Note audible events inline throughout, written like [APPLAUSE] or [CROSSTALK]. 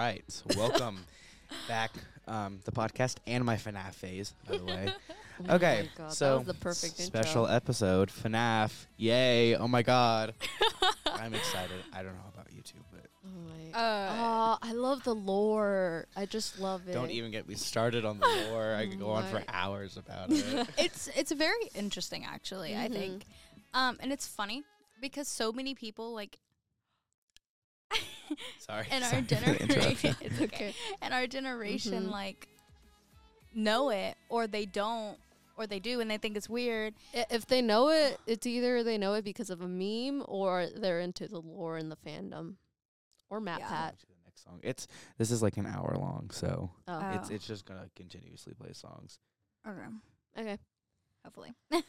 right. Welcome [LAUGHS] back. Um, the podcast and my FNAF phase, by the way. [LAUGHS] Oh Okay, my God, so that was the perfect Special intro. episode, FNAF. Yay. Oh my god. [LAUGHS] I'm excited. I don't know about you two, but Oh. Uh, oh, I love the lore. I just love it. don't even get me started on the lore. I could go on for hours about it. it's it's very interesting actually. I think, um, and it's funny because so many people like [LAUGHS] Sorry. in our sorry for the interruption. generation, it's okay. In our generation, Mhm. like know it or they don't or they do and they think it's weird. If they know it, it's either they know it because of a meme or they're into the lore and the fandom, or Matt Yeah. Pat. The next song. It's this is like an hour long, so Oh. Oh. it's it's just gonna continuously play songs Okay, Okay. hopefully. [LAUGHS]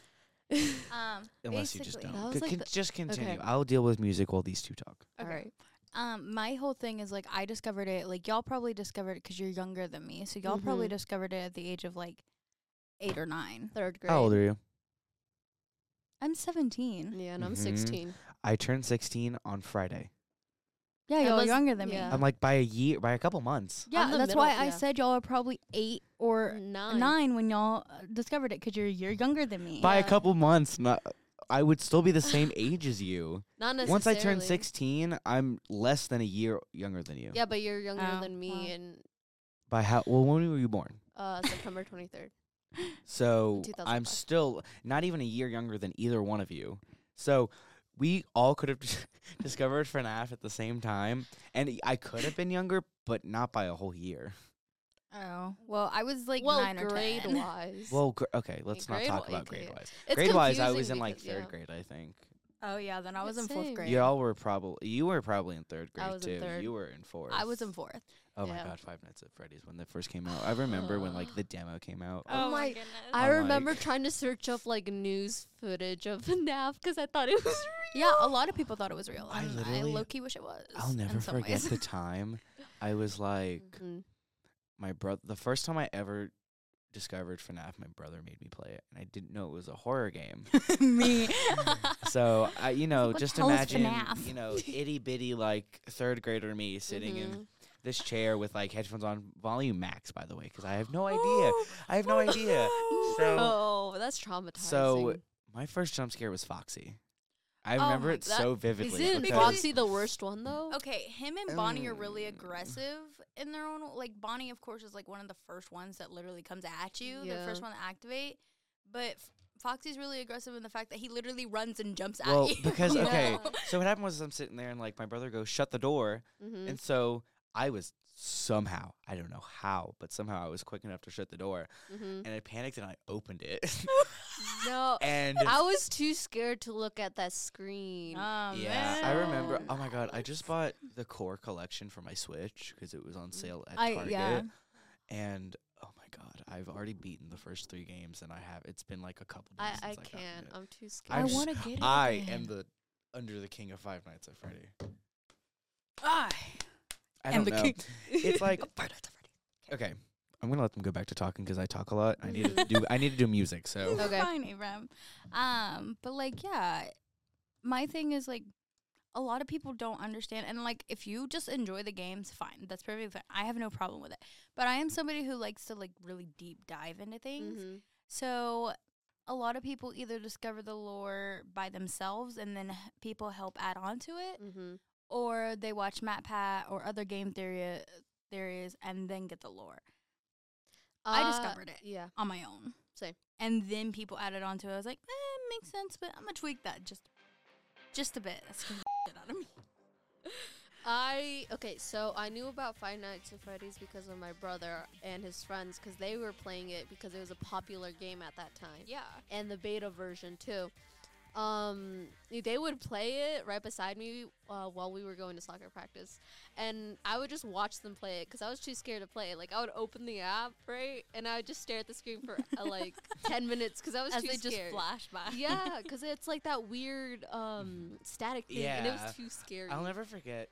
um, unless you just don't. That C- like con- the- just continue. okay. I'll deal with music while these two talk. All Okay. right. Um, my whole thing is like I discovered it. Like y'all probably discovered it because you're younger than me, so y'all probably Mhm. discovered it at the age of like eight or nine, third grade. How old are you? I'm 17. Yeah, and I'm Mhm. 16. I turned 16 on Friday. Yeah, y'all are younger than yeah. me. I'm like by a year, by a couple months. Yeah, I'm the that's why middle, I said y'all are probably eight or Nine. nine, when y'all uh, discovered it because you're you're younger than me. By a couple months, not. I would still be the same age as you. [SIGHS] Not necessarily. Once I turn 16, I'm less than a year younger than you. Yeah, but you're younger Oh, than me well. and By how? Well, when were you born? uh, September 23rd. [LAUGHS] So I'm still not even a year younger than either one of you. So we all could have [LAUGHS] discovered FNAF at the same time, and I could have been younger, but not by a whole year. Oh well, I was like well, nine or grade ten. [LAUGHS] wise. Well, gr- okay, let's not grade talk wi- about okay. grade wise. It's Grade wise, I was in like because- third yeah. grade, I think. oh yeah, then I Yeah, was in fourth same. grade. Y'all were probably you were probably in third grade I was in too. third. You were in fourth. I was in fourth. Oh my god, Five Nights at Freddy's when that first came out. I remember when like the [GASPS] demo came out. Oh my- goodness. I I'm remember like- trying to search up like news footage of [LAUGHS] FNAF because I thought it was real. [LAUGHS] yeah, a lot of people thought it was real. I and I low key wish it was. I'll never forget ways. the time I was like Mhm. My brother. The first time I ever discovered FNAF, my brother made me play it, and I didn't know it was a horror game. [LAUGHS] me. [LAUGHS] So I, you know, what just imagine, you know, [LAUGHS] itty bitty like third grader me sitting in Mhm. this chair with like headphones on, volume max, by the way, because I have no idea. I have no idea. So- oh, that's traumatizing. So my first jump scare was Foxy. I Oh remember my- it that- so vividly. isn't because- Foxy the worst one though? Okay, him and Bonnie are really Mm. aggressive in their own. Like Bonnie, of course, is like one of the first ones that literally comes at you. The first one to activate, but F- Foxy's really aggressive in the fact that he literally runs and jumps Well, at you. because [LAUGHS] okay, Yeah. so what happened was I'm sitting there and like my brother goes shut the door, Mm-hmm. and so I was somehow I don't know how, but somehow I was quick enough to shut the door, mm-hmm. and I panicked and I opened it, [LAUGHS] No, [LAUGHS] and I was too scared to look at that screen. Oh, yeah, I remember. Oh my god, I just bought the core collection for my Switch because it was on sale at I Target, yeah. and oh my god, I've already beaten the first three games, and I have. It's been like a couple I days. I since I gotten can't. it. I'm too scared. I I'm s- want to get it. I again. am the under the king of Five Nights at Freddy. I I am don't the know. king. It's [LAUGHS] like Five Nights okay, I'm gonna let them go back to talking because I talk a lot. I need to do. I need to do music. So You're Okay. fine, Abram. Um, but like, yeah, my thing is like, a lot of people don't understand, and like, if you just enjoy the games, fine, that's perfectly fine. I have no problem with it. But I am somebody who likes to like really deep dive into things. Mhm. So a lot of people either discover the lore by themselves, and then h- people help add on to it, Mhm. Or they watch MatPat or other game theory theories and then get the lore I Uh, discovered it. Yeah. on my own. Same. And then people added on to it. I was like, eh, makes sense, but I'm gonna tweak that just just a bit. That's gonna shit out of me. I okay, so I knew about Five Nights at Freddy's because of my brother and his friends because they were playing it because it was a popular game at that time. Yeah. and the beta version too. Um, they would play it right beside me uh, while we were going to soccer practice, and I would just watch them play it because I was too scared to play it. Like I would open the app right, and I would just stare at the screen for uh, like [LAUGHS] ten minutes because I was As too they just scared. flash by. yeah, because it's like that weird um static thing, and it was too scary. I'll never forget.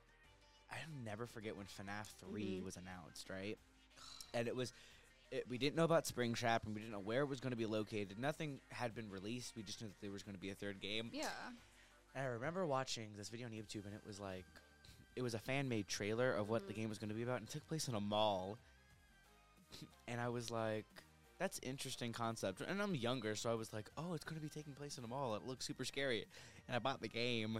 I'll never forget when FNAF 3 Mhm. was announced, right? And it was, it, we didn't know about Springtrap and we didn't know where it was going to be located. Nothing had been released. We just knew that there was going to be a third game. Yeah. And I remember watching this video on YouTube and it was like, it was a fan made trailer of what the Mhm. game was going to be about, and it took place in a mall. [LAUGHS] and I was like, "That's interesting concept." And I'm younger, so I was like, "Oh, it's going to be taking place in a mall. It looks super scary." And I bought the game,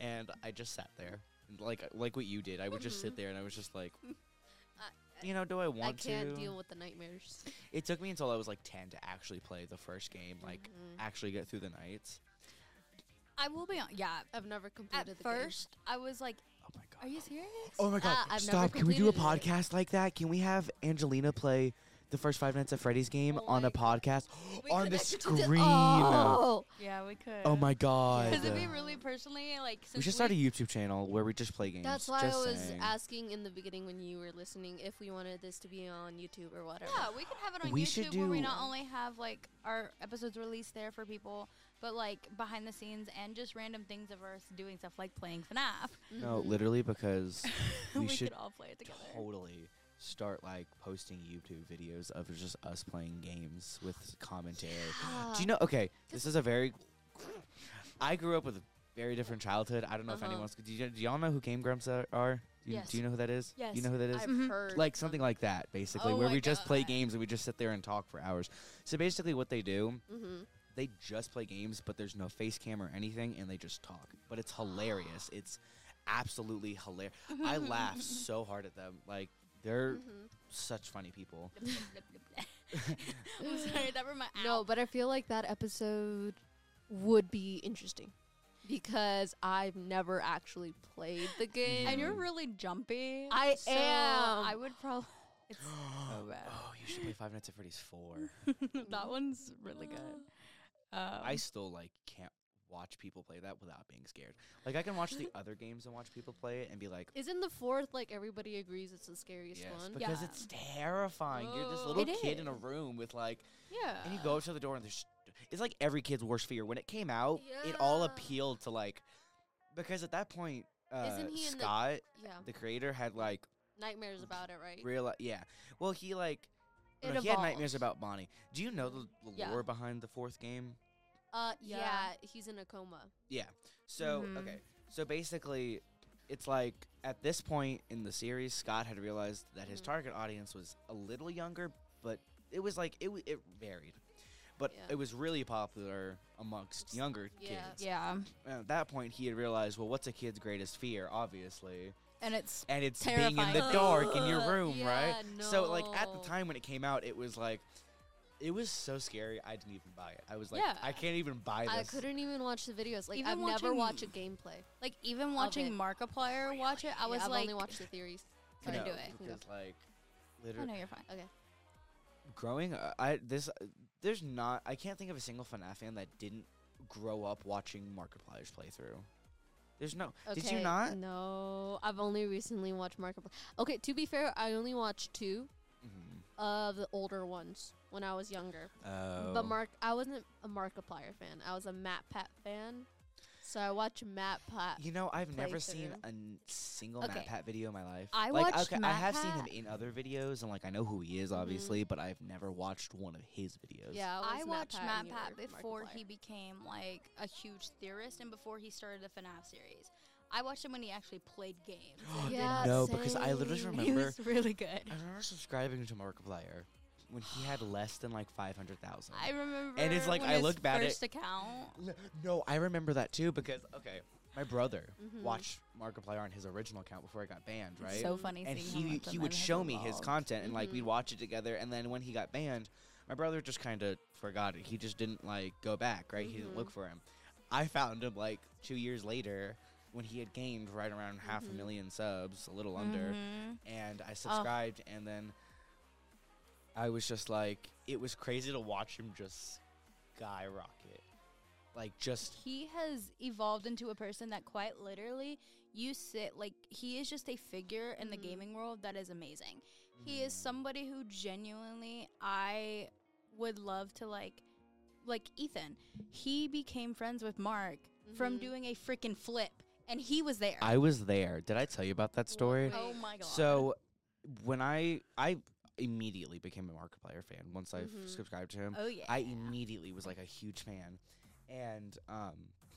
and I just sat there, like like what you did. I would just sit Mhm. there, and I was just like, [LAUGHS] I- you know, do I want to? I can't to? deal with the nightmares. it took me until I was like 10 to actually play the first game, like Mhm. actually get through the nights. I will be on. Yeah. I've never completed At the game. first, I was like, Oh my god. "Are you serious?" Oh my god. Ah, Stop. Can we do a completed it. podcast like that? Can we have Angelina play the first five nights of Freddy's game Oh on a podcast on the connected to screen? Oh, Yeah, we could. Oh my god. Because it'd be really personally like. we since should start a YouTube channel where we just play games. that's why just I was saying. asking in the beginning when you were listening if we wanted this to be on YouTube or whatever. Yeah, we could have it on We YouTube should where we not only have like our episodes released there for people, but like behind the scenes and just random things of us doing stuff like playing FNAF. No, literally because [LAUGHS] we, we should could all play it together. totally start like posting YouTube videos of just us playing games with commentary. Do you know? Okay, this is a very. I grew up with a very different childhood. I don't know if Uh-huh. anyone's. Do, you, do y'all know who Game Grumps are? Do, you, Yes. do you know who that is? Yes. You know who that is? I've Mhm. heard like something like that, basically, Oh where we just play games and we just sit there and talk for hours. So basically, what they do, Mm-hmm. they just play games, but there's no face cam or anything, and they just talk. But it's [GASPS] hilarious. It's absolutely hilarious. I laugh [LAUGHS] so hard at them. Like they're Mm-hmm. such funny people. [LAUGHS] [LAUGHS] I'm sorry, that were my No, but I feel like that episode would be interesting because I've never actually played the game. [LAUGHS] and you're really jumpy. I so am. I would probably. It's [GASPS] so bad. Oh, you should play Five Nights at Freddy's four. that one's really good. Um, I still like can't watch people play that without being scared. Like I can watch the [LAUGHS] other games and watch people play it and be like, Isn't the fourth like everybody agrees it's the scariest yes, one? because Yeah. it's terrifying. You're this Oh. little It kid in a room with like, yeah. and you go to the door and there's, it's like every kid's worst fear. When it came out, it all Yeah. appealed to like, because at that point, uh, Isn't he in the- Scott, Yeah, the creator, had like nightmares about it, right? real, yeah. Well, he like. It no, he had nightmares about Bonnie. Do you know the, the Yeah. lore behind the fourth game? Uh, yeah. Yeah. he's in a coma. Yeah. So Mhm. okay. So basically, it's like at this point in the series, Scott had realized that his Mhm. target audience was a little younger, but it was like it it varied, but Yeah. it was really popular amongst younger Yeah. kids. yeah, And at that point, he had realized, well, what's a kid's greatest fear? Obviously, and it's and it's being in the dark in your Ugh, [LAUGHS] room, right? yeah, So like at the time when it came out, it was like. It was so scary. I didn't even buy it. I was like, Yeah. I can't even buy this. I couldn't even watch the videos. Like Even I've never watching- watched a gameplay. like even watching it. Markiplier watch it. I Yeah, was I've like, only watched the theories. couldn't No, do it. because like, I literally, know you're fine. Okay. growing uh, I this uh, there's not I can't think of a single FNAF fan that didn't grow up watching Markiplier's playthrough. There's no. Did you not? No, I've only recently watched Markiplier. Okay, to be fair, I only watched two. Of the older ones when I was younger. Oh. But Mark, I wasn't a Markiplier fan. I was a MatPat fan. So I watched Matt Pat. You know, I've never seen playthrough. a n- single Okay. MatPat video in my life. I like, watched okay, I Matt have seen him in other videos, and like I know who he is, Mhm. obviously, but I've never watched one of his videos. Yeah, I, I was watched MatPat, Matt Pat were before he became like a huge theorist and before he started the FNAF series. I watched him when he actually played games. [GASPS] Yeah, no, thing. because I literally same. [LAUGHS] He remember. was really good. I remember subscribing to Markiplier when he had less than like five hundred thousand. I remember. And it's like, when I look back at- first account. No, I remember that too because okay, my brother Mhm. watched Markiplier on his original account before I got banned, right? So funny. and seeing he he would them has show me his content and like we'd Mhm. watch it together and then when he got banned my brother just kind of forgot it he just didn't like go back right he didn't look Mhm. for him i found him like two years later when he had gained right around half a Mhm. million subs a little under Mhm. and i subscribed and then i was just like it was crazy to watch him just skyrocket like just He has evolved into a person that quite literally you sit like he is just a figure in the Mhm. gaming world that is amazing. He is mm, somebody who genuinely I would love to like like Ethan. He became friends with Mark from Mhm. doing a freaking flip and he was there. i was there did i tell you about that story oh my god. So when I I immediately became a Markiplier fan once I Mhm. subscribed to him. oh yeah. I immediately was like a huge fan, and um,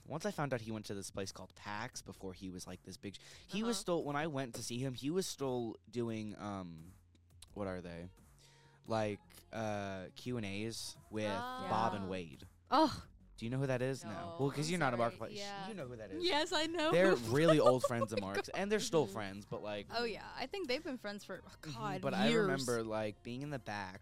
once I found out he went to this place called PAX before he was like this big. sh- He was Uh-huh. still when I went to see him. He was still doing um, what are they? Like uh Q and A's with Bob and. Wade. Oh, Do you know who that is? No. No, Well, because you're not a sorry. marketplace. Yeah. You know who that is. yes, I know. They're [LAUGHS] really old [LAUGHS] friends of Mark's, and they're still friends. But like, Oh yeah, I think they've been friends for oh, Mhm, God. But I remember like being in the back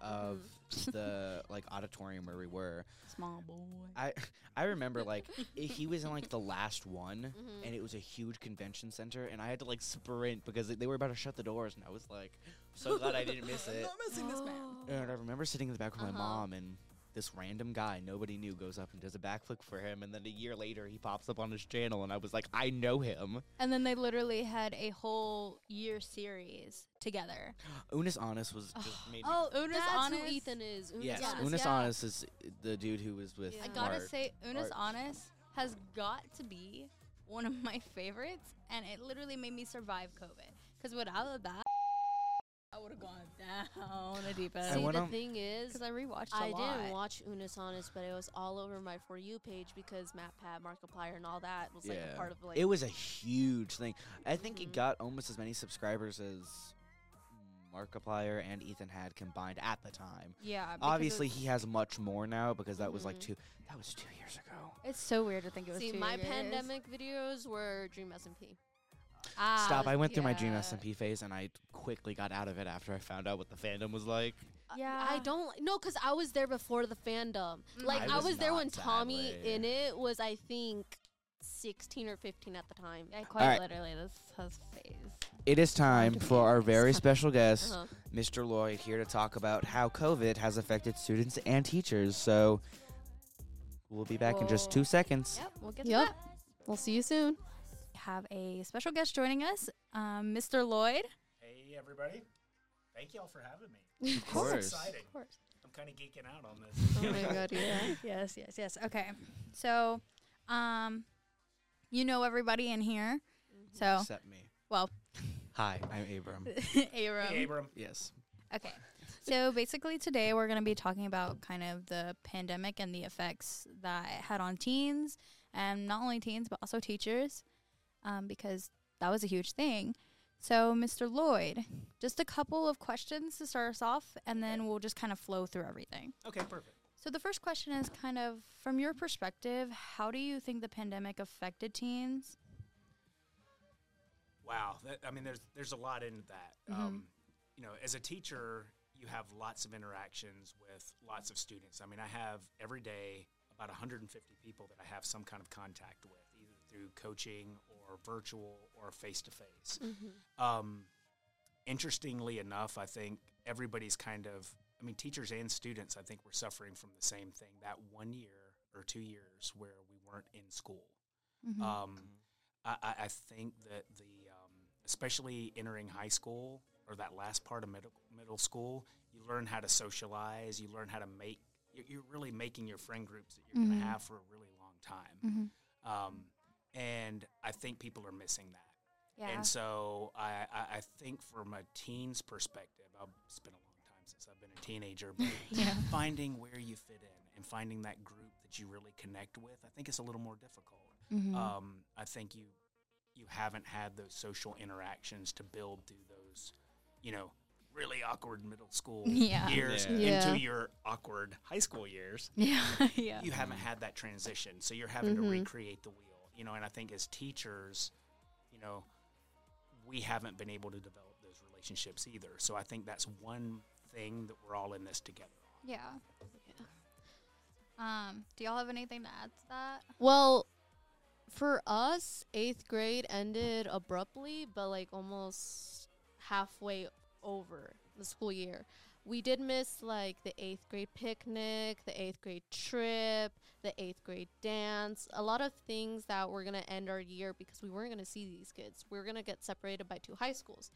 of Mm-hmm. [LAUGHS] the like auditorium where we were. small boy. I I remember like he was in like the last one, Mhm. and it was a huge convention center, and I had to like sprint because they were about to shut the doors, and I was like, so glad I didn't miss it. I'm not missing this man. And I remember sitting in the back with my Uh-huh. mom, and this random guy nobody knew goes up and does a backflip for him, and then a year later he pops up on his channel, and I was like, I know him. And then they literally had a whole year series together. [GASPS] Unus Annus was just [SIGHS] made me. Oh, Unis That's Honest. who Ethan is. Unis yes, yes, Honest. Unis yeah. Honest is the dude who was with. Yeah. I gotta say, Unis Art. Honest has got to be one of my favorites, and it literally made me survive COVID. Because without that, I would have gone down the deep And See, the I'm- thing is, Because I rewatched a I lot. didn't watch Unus Annus, but it was all over my For You page because MatPat, Markiplier, and all that was like a part of like. it was a huge thing. I think it Mhm. got almost as many subscribers as Markiplier and Ethan had combined at the time. Yeah. Obviously, it's, he has much more now because that was like Mhm. two. That was two years ago. it's so weird to think it was. See, two my years. pandemic videos were Dream SMP. Ah, Stop! I went through my Dream yeah. SMP phase and I quickly got out of it after I found out what the fandom was like. Uh, Yeah. I don't li- no, because I was there before the fandom. Mm. Like I I was was, there not, when Tommy sadly. in it was, I think, sixteen or fifteen at the time. Yeah, quite Alright. literally, this has phase. It is time for our very special guest, Uh-huh. Mr. Lloyd, here to talk about how COVID has affected students and teachers. So we'll be back in just two seconds. Yep, we'll get Yep. that. We'll see you soon. Have a special guest joining us, um, Mr. Lloyd. Hey, everybody. Thank y'all for having me. [LAUGHS] Of This course. is exciting. Of course. I'm kind of geeking out on this. Oh my [LAUGHS] god, yeah. Yes, yes, yes. Okay, so, um, you know everybody in here, so Except me. well, Hi, I'm Abram. [LAUGHS] Abram. Hey, Abram. yes. Okay. So basically, today we're going to be talking about kind of the pandemic and the effects that it had on teens, and not only teens, but also teachers, um, because that was a huge thing. So, Mr. Lloyd, just a couple of questions to start us off, and then we'll just kind of flow through everything. Okay, perfect. So, the first question is kind of from your perspective, how do you think the pandemic affected teens? Wow. That, I mean, there's there's a lot in that. Mhm. Um, you know, as a teacher, you have lots of interactions with lots of students. I mean, I have every day about 150 people that I have some kind of contact with, through coaching or virtual or face to face. Mm-hmm. Um, interestingly enough, I think everybody's kind of, I mean, teachers and students, I think we're suffering from the same thing. That one year or two years where we weren't in school. Mhm. Um, I, I I think that the, um, especially entering high school or that last part of middle, middle school, you learn how to socialize, you learn how to make, you're, you're really making your friend groups that you're going Mhm. to have for a really long time. Mhm. Um, and I think people are missing that. Yeah. And so I, I, I think from a teen's perspective, I've, it's been a long time since I've been a teenager, but [LAUGHS] yeah. finding where you fit in and finding that group that you really connect with, I think it's a little more difficult. Mhm. Um, I think you you haven't had those social interactions to build through those, you know, really awkward middle school [LAUGHS] Yeah. years Yeah. Yeah. into your awkward high school years [LAUGHS] yeah. yeah. you haven't had that transition so you're having to Mhm. recreate the wheel you know and i think as teachers you know we haven't been able to develop those relationships either so i think that's one thing that we're all in this together on Yeah. Um, do y'all have anything to add to that? Well, for us, eighth grade ended abruptly, but like almost halfway over the school year. We did miss like the eighth grade picnic, the eighth grade trip, the eighth grade dance, a lot of things that were gonna end our year because we weren't gonna see these kids. We were gonna get separated by two high schools.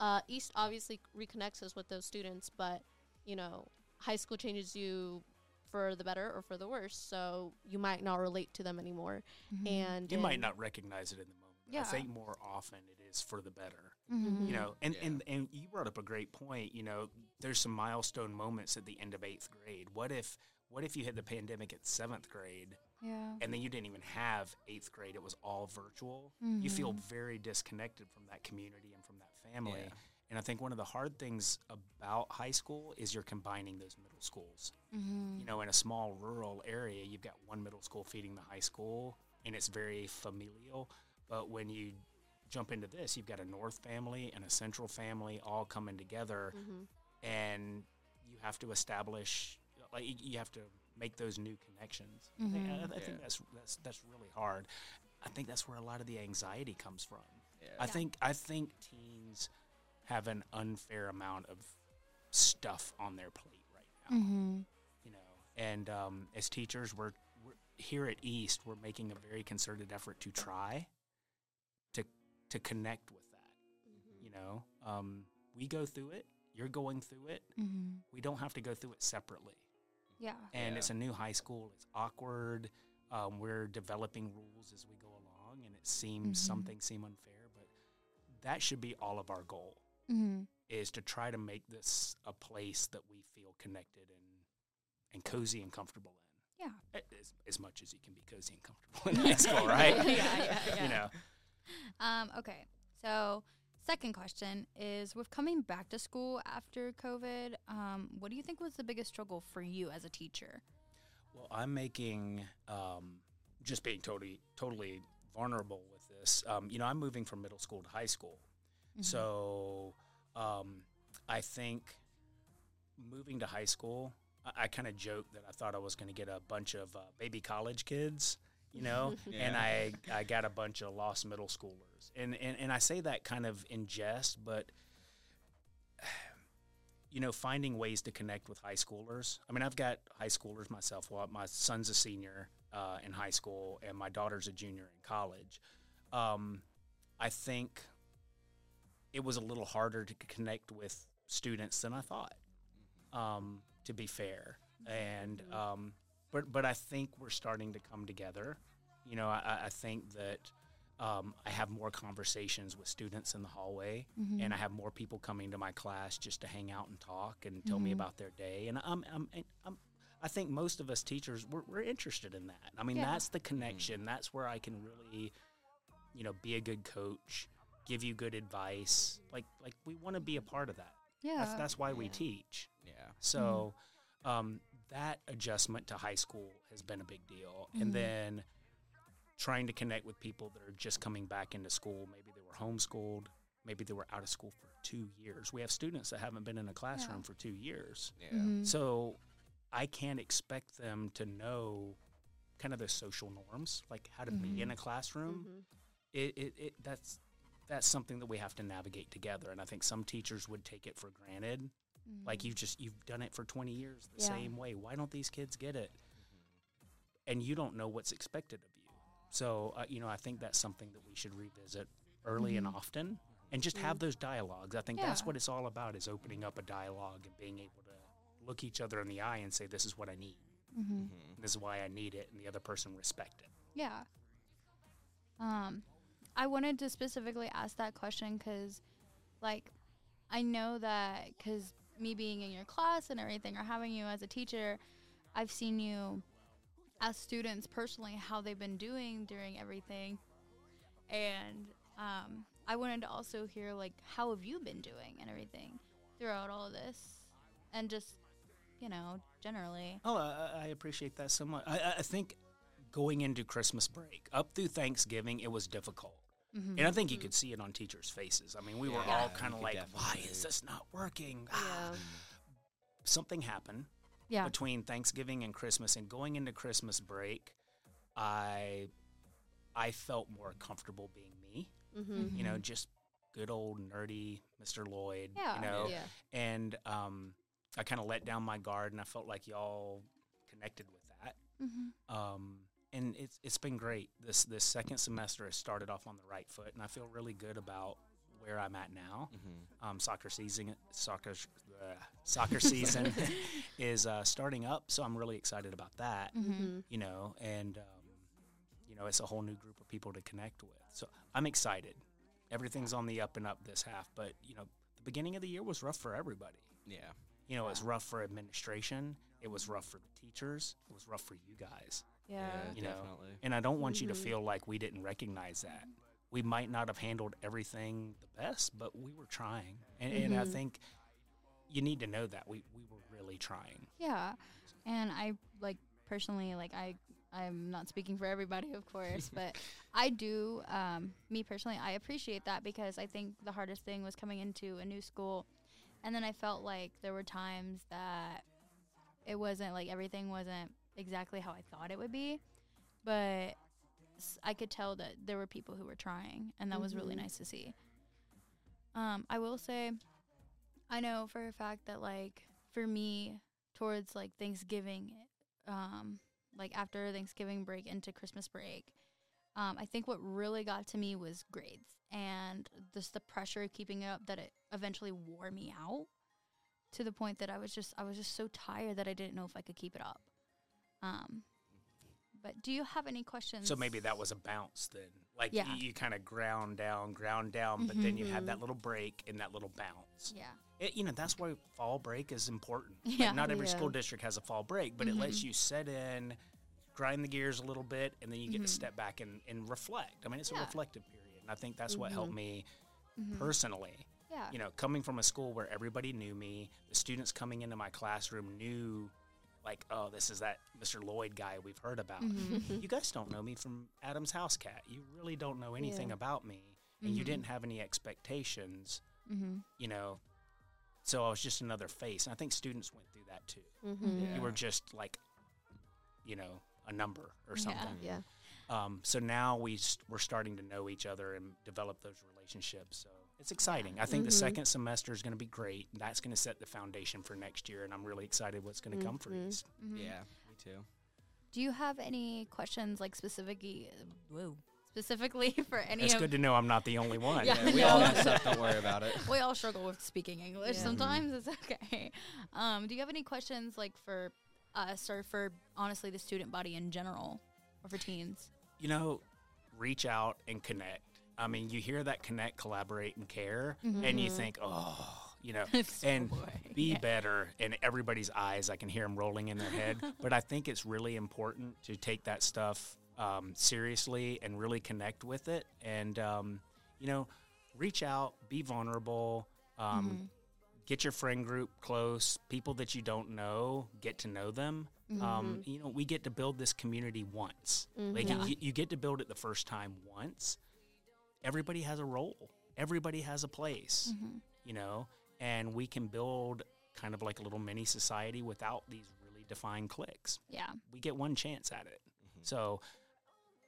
Uh, East obviously reconnects us with those students, but you know, high school changes you for the better or for the worse. So you might not relate to them anymore. And you might not recognize it in the moment Yeah. i think more often it is for the better Mhm. you know and, Yeah. and and you brought up a great point you know there's some milestone moments at the end of eighth grade what if what if you had the pandemic at seventh grade Yeah. and then you didn't even have eighth grade; it was all virtual. You feel Mhm. very disconnected from that community and from that family. Yeah. And I think one of the hard things about high school is you're combining those middle schools. Mm-hmm. You know, in a small rural area, you've got one middle school feeding the high school, and it's very familial. But when you jump into this, you've got a north family and a central family all coming together, Mhm. and you have to establish, like, you- you have to make those new connections. I, think, I. I think that's that's that's really hard. I think that's where a lot of the anxiety comes from. Yeah. I Yeah. think I think teens have an unfair amount of stuff on their plate right now. Mm-hmm. You know, and um, as teachers, we're, we're here at East. We're making a very concerted effort to try to to connect with that. Mhm. You know, um, we go through it. You're going through it. Mm-hmm. We don't have to go through it separately. Yeah. And Yeah. it's a new high school. It's awkward. Um, we're developing rules as we go along, and it seems Mhm. some things seem unfair, but that should be all of our goal Mm-hmm. is to try to make this a place that we feel connected and and cozy and comfortable in. Yeah. As, as much as you can be cozy and comfortable in high [LAUGHS] school, right? Yeah, yeah, yeah. You know, Um, okay. So, second question is with coming back to school after COVID, um, what do you think was the biggest struggle for you as a teacher? well, I'm making um, just being totally totally vulnerable with this. Um, you know, I'm moving from middle school to high school, Mm-hmm. so um, I think moving to high school. I, I kind of joked that I thought I was going to get a bunch of uh, baby college kids, you know, [LAUGHS] and I I got a bunch of lost middle schoolers, and and and I say that kind of in jest, but [SIGHS] you know, finding ways to connect with high schoolers. I mean, I've got high schoolers myself. Well, my son's a senior uh, in high school, and my daughter's a junior in college. Um, I think it was a little harder to connect with students than I thought. Um, to be fair, and um, but but I think we're starting to come together. You know, I, I think that um, I have more conversations with students in the hallway, Mm-hmm. and I have more people coming to my class just to hang out and talk and tell me Mhm. about their day. And I'm, I'm, I'm I think most of us teachers we're, we're interested in that. I mean, Yeah. that's the connection. That's where I can really, you know, be a good coach, give you good advice. Like like we want to be a part of that. yeah. That's that's why we teach. Yeah. So um, that adjustment to high school has been a big deal. And then trying to connect with people that are just coming back into school. Maybe they were homeschooled. Maybe they were out of school for two years. We have students that haven't been in a classroom Yeah. for two years. Yeah. Mhm. So I can't expect them to know kind of the social norms, like how to be in Mhm. a classroom Mhm. it, it, it that's that's something that we have to navigate together and i think some teachers would take it for granted like Mhm. you've just you've done it for 20 years the Yeah. same way why don't these kids get it and you don't know what's expected of you so uh, you know i think that's something that we should revisit early and Mhm. often and just have those dialogues i think that's what it's all about is opening up a dialogue and being able to look each other in the eye and say this is what i need Mhm. Mhm. this is why i need it and the other person respect it Yeah. Um, I wanted to specifically ask that question because, like, I know that because me being in your class and everything, or having you as a teacher, I've seen you as students personally how they've been doing during everything, and um, I wanted to also hear like how have you been doing and everything throughout all of this, and just you know generally. Oh, I, I appreciate that so much. I, I- I think going into Christmas break, up through Thanksgiving, it was difficult. Mm-hmm. And I think you Mhm. could see it on teachers' faces. I mean, we were all kind of could like, why is this not working? Yeah. Something happened yeah. between Thanksgiving and Christmas, and going into Christmas break, I I felt more comfortable being me. Mhm. You know, Mhm. just good old nerdy Mr. Lloyd. Yeah. You know, Yeah. and um, I kind of let down my guard, and I felt like y'all connected with that. Mm-hmm. um, and it's it's been great. This this second semester has started off on the right foot, and I feel really good about where I'm at now. Mhm. Um, soccer season, soccer uh, soccer season [LAUGHS] is uh, starting up, so I'm really excited about that. Mm-hmm. Mhm. You know, and um, you know, it's a whole new group of people to connect with. So I'm excited. Everything's on the up and up this half, but you know, the beginning of the year was rough for everybody. Yeah. You know, it was rough for administration. It was rough for the teachers. It was rough for you guys. Yeah. You know, definitely. And I don't want you to Mhm. feel like we didn't recognize that. We might not have handled everything the best, but we were trying. And, and I Mhm. think you need to know that we, we were really trying. Yeah. And I like personally like I I'm not speaking for everybody of course, [LAUGHS] but I do um me personally I appreciate that because I think the hardest thing was coming into a new school and then I felt like there were times that it wasn't like everything wasn't exactly how I thought it would be, but I could tell that there were people who were trying and that was really Mhm. nice to see. Um I will say I know for a fact that like for me towards like Thanksgiving, um, like after Thanksgiving break into Christmas break, um, I think what really got to me was grades and just the pressure of keeping it up that it eventually wore me out to the point that I was just I was just so tired that I didn't know if I could keep it up. Um, but do you have any questions? So maybe that was a bounce then. Like Yeah. you, you kind of ground down, ground down, but then you had Mhm. that little break and that little bounce. yeah, It, you know, that's why fall break is important. Yeah. Like not every Yeah. school district has a fall break, but it lets Mhm. you set in, grind the gears a little bit, and then you get Mhm. to step back and, and reflect. I mean, it's Yeah. a reflective period. And I think that's what helped me Mhm. personally. yeah, You know, coming from a school where everybody knew me, the students coming into my classroom knew, like, oh, this is that Mr. Lloyd guy we've heard about. Mhm. You guys don't know me from Adam's House Cat. You really don't know anything Yeah. about me, and you Mhm. didn't have any expectations mm-hmm. you know. So I was just another face, and I think students went through that too. Mhm. Yeah. You were just like, you know, a number or Yeah. something. Yeah. Um, so now we st- we're starting to know each other and develop those relationships. So it's exciting. I think the Mhm. second semester is going to be great. and That's going to set the foundation for next year, and I'm really excited what's going to come for Mhm. these. Mm-hmm. Yeah, me too. Do you have any questions, like specifically, whoa, specifically [LAUGHS] for any It's of? good to know I'm not the only one. Yeah. Yeah, we all mess up. Don't worry about it. [LAUGHS] we all struggle with speaking English. Yeah. Sometimes it's okay. Um, do you have any questions, like for us or for honestly the student body in general, or for teens? You know, reach out and connect. I mean, you hear that connect, collaborate, and care, and you Mhm. think, oh, you know, [LAUGHS] It's and be Yeah. better in everybody's eyes. I can hear them rolling in their head. [LAUGHS] but I think it's really important to take that stuff um, seriously and really connect with it. And, um, you know, reach out, be vulnerable, um, Mhm. get your friend group close, people that you don't know, get to know them. Mm-hmm. Um, you know, we get to build this community once. Like Mhm. you, you get to build it the first time once. Everybody has a role. Everybody has a place Mhm. you know, and we can build kind of like a little mini society without these really defined cliques. Yeah. We get one chance at it. So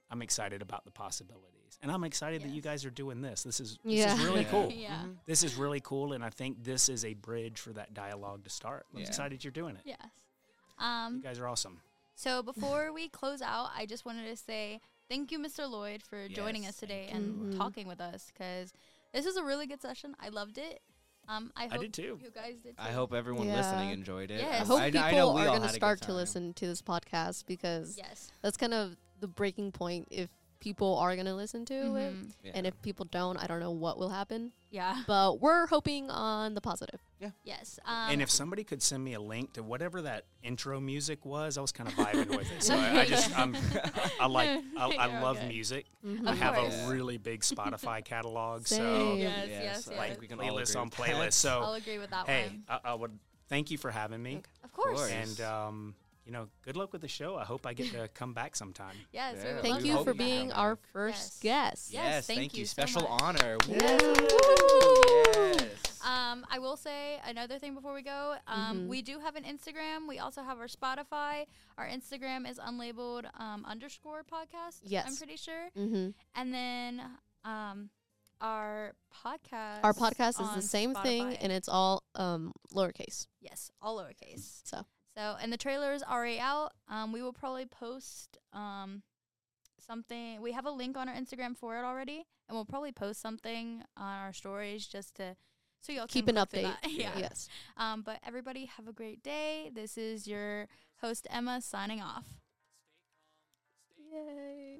I'm excited about the possibilities. And I'm excited that you guys are doing this. This is this Yeah. is really Yeah. cool. Yeah. This is really cool and I think this is a bridge for that dialogue to start. I'm Yeah. excited you're doing it. Yes. You Um. guys are awesome. So before we close out, I just wanted to say thank you, Mr. Lloyd, for joining us today and you. Mhm. talking with us because this was a really good session. I loved it. Um, I I hope did too. you guys did. Too. I hope everyone Yeah. listening enjoyed it. Yes. I I hope I, people I know we are going to had a good start to listen to this podcast because Yes. that's kind of the breaking point if people are going to listen to it. Mhm. Yeah. And if people don't, I don't know what will happen. Yeah. But we're hoping on the positive. Yeah. Yes. Um, and if somebody could send me a link to whatever that intro music was, I was kind of [LAUGHS] vibing with it. So I, I just, I'm, I, I like, [LAUGHS] I, I love okay. music. Mhm. I have course. a really big Spotify [LAUGHS] catalog, so Same. Yes, Yes, yes, I yes. think we can all playlists on with playlists. So I'll agree with that hey, one. I, I would thank you for having me, Of course. course. and um, you know, good luck with the show. I hope I get to [LAUGHS] come back sometime. Yes. we Yeah. would Thank you for being back. our first guest. Yes, Yes, thank thank, you you. so Special much. honor. Yes. Woo. Um, I will say another thing before we go. Um, Mhm. we do have an Instagram. We also have our Spotify. Our Instagram is unlabeled um, underscore podcast. Yes. I'm pretty sure. hmm And then um, our podcast. Our podcast is the same thing, and it's all um, lowercase. yes, all lowercase. So So, and the trailer is already out. Um, we will probably post um, something. We have a link on our Instagram for it already, and we'll probably post something on our stories just to so y'all keep can an update. that. [LAUGHS] yeah. Yes. Um, but everybody have a great day. This is your host Emma signing off. Yay.